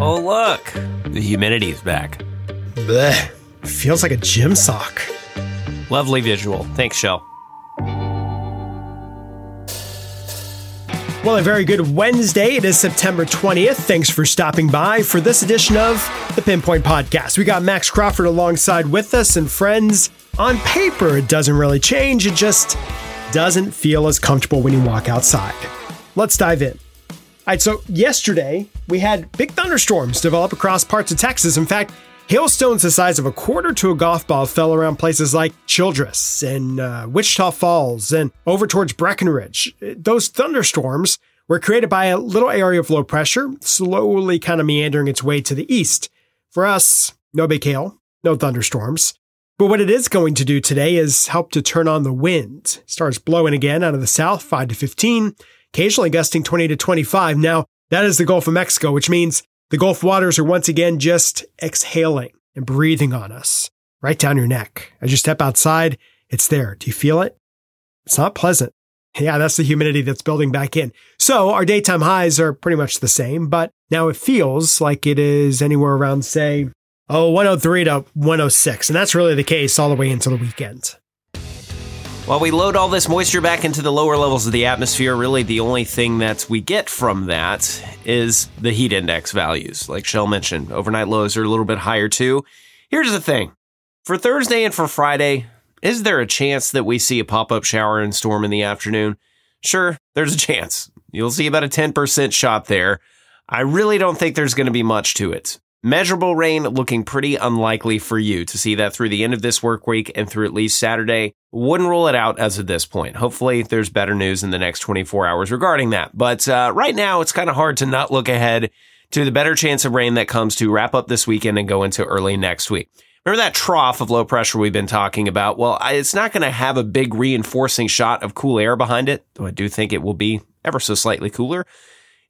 Oh, look, the humidity's back. Bleh. Feels like a gym sock. Lovely visual. Thanks, Shel. Well, a very good Wednesday. It is September 20th. Thanks for stopping by for this edition of the Pinpoint Podcast. We got Max Crawford alongside with us and friends. On paper, it doesn't really change. It just doesn't feel as comfortable when you walk outside. Let's dive in. All right, so yesterday we had big thunderstorms develop across parts of Texas. In fact, hailstones the size of a quarter to a golf ball fell around places like Childress and uh, Wichita Falls and over towards Breckenridge. Those thunderstorms were created by a little area of low pressure, slowly kind of meandering its way to the east. For us, no big hail, no thunderstorms. But what it is going to do today is help to turn on the wind. It starts blowing again out of the south, 5 to 15, occasionally gusting 20 to 25. Now, that is the Gulf of Mexico, which means the Gulf waters are once again just exhaling and breathing on us right down your neck. As you step outside, it's there. Do you feel it? It's not pleasant. Yeah, that's the humidity that's building back in. So our daytime highs are pretty much the same, but now it feels like it is anywhere around, say, Oh, 103 to 106. And that's really the case all the way into the weekend. While we load all this moisture back into the lower levels of the atmosphere, really the only thing that we get from that is the heat index values. Like Shel mentioned, overnight lows are a little bit higher too. Here's the thing for Thursday and for Friday, is there a chance that we see a pop up shower and storm in the afternoon? Sure, there's a chance. You'll see about a 10% shot there. I really don't think there's going to be much to it. Measurable rain looking pretty unlikely for you to see that through the end of this work week and through at least Saturday. Wouldn't rule it out as of this point. Hopefully, there's better news in the next 24 hours regarding that. But uh, right now, it's kind of hard to not look ahead to the better chance of rain that comes to wrap up this weekend and go into early next week. Remember that trough of low pressure we've been talking about? Well, it's not going to have a big reinforcing shot of cool air behind it, though I do think it will be ever so slightly cooler.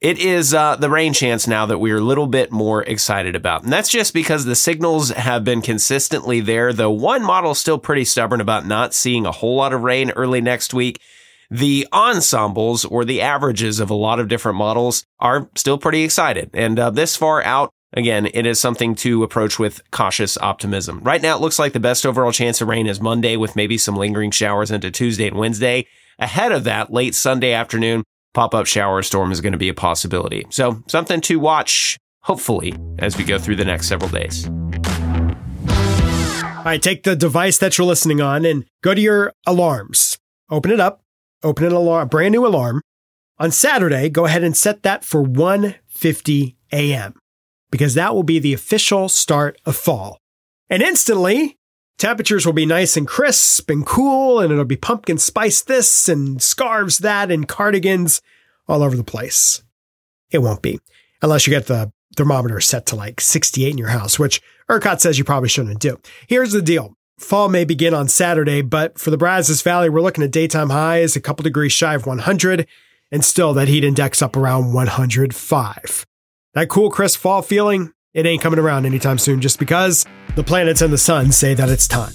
It is uh, the rain chance now that we're a little bit more excited about. And that's just because the signals have been consistently there, though one model is still pretty stubborn about not seeing a whole lot of rain early next week. The ensembles or the averages of a lot of different models are still pretty excited. And uh, this far out, Again, it is something to approach with cautious optimism. Right now, it looks like the best overall chance of rain is Monday with maybe some lingering showers into Tuesday and Wednesday. Ahead of that, late Sunday afternoon, pop up shower storm is going to be a possibility. So, something to watch, hopefully, as we go through the next several days. All right, take the device that you're listening on and go to your alarms. Open it up, open an alarm, a brand new alarm. On Saturday, go ahead and set that for 1:50 a.m. because that will be the official start of fall. And instantly, temperatures will be nice and crisp and cool, and it'll be pumpkin spice this and scarves that and cardigans all over the place. It won't be unless you get the thermometer set to like 68 in your house, which ERCOT says you probably shouldn't do. Here's the deal. Fall may begin on Saturday, but for the Brazos Valley, we're looking at daytime highs a couple degrees shy of 100 and still that heat index up around 105. That cool, crisp fall feeling, it ain't coming around anytime soon just because the planets and the sun say that it's time.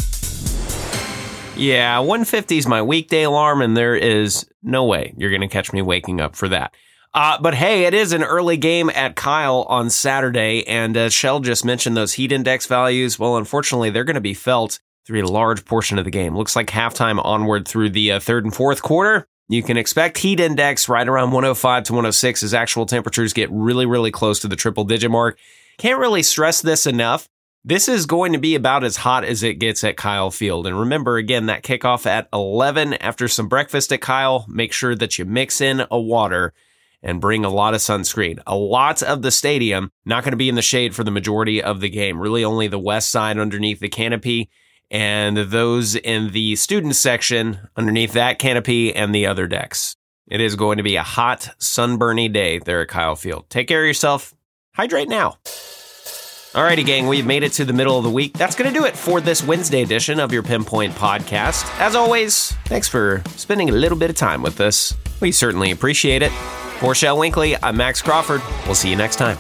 Yeah, 150 is my weekday alarm, and there is no way you're going to catch me waking up for that. Uh, but hey, it is an early game at Kyle on Saturday, and Shel just mentioned those heat index values. Well, unfortunately, they're going to be felt through a large portion of the game. Looks like halftime onward through the uh, third and fourth quarter. You can expect heat index right around 105 to 106 as actual temperatures get really, really close to the triple digit mark. Can't really stress this enough. This is going to be about as hot as it gets at Kyle Field. And remember, again, that kickoff at 11 after some breakfast at Kyle. Make sure that you mix in a water and bring a lot of sunscreen. A lot of the stadium not going to be in the shade for the majority of the game. Really only the west side underneath the canopy and those in the student section underneath that canopy and the other decks. It is going to be a hot, sunburny day there at Kyle Field. Take care of yourself. Hydrate now. Alrighty, gang, we've made it to the middle of the week. That's going to do it for this Wednesday edition of your Pinpoint Podcast. As always, thanks for spending a little bit of time with us. We certainly appreciate it. For Shel Winkley, I'm Max Crawford. We'll see you next time.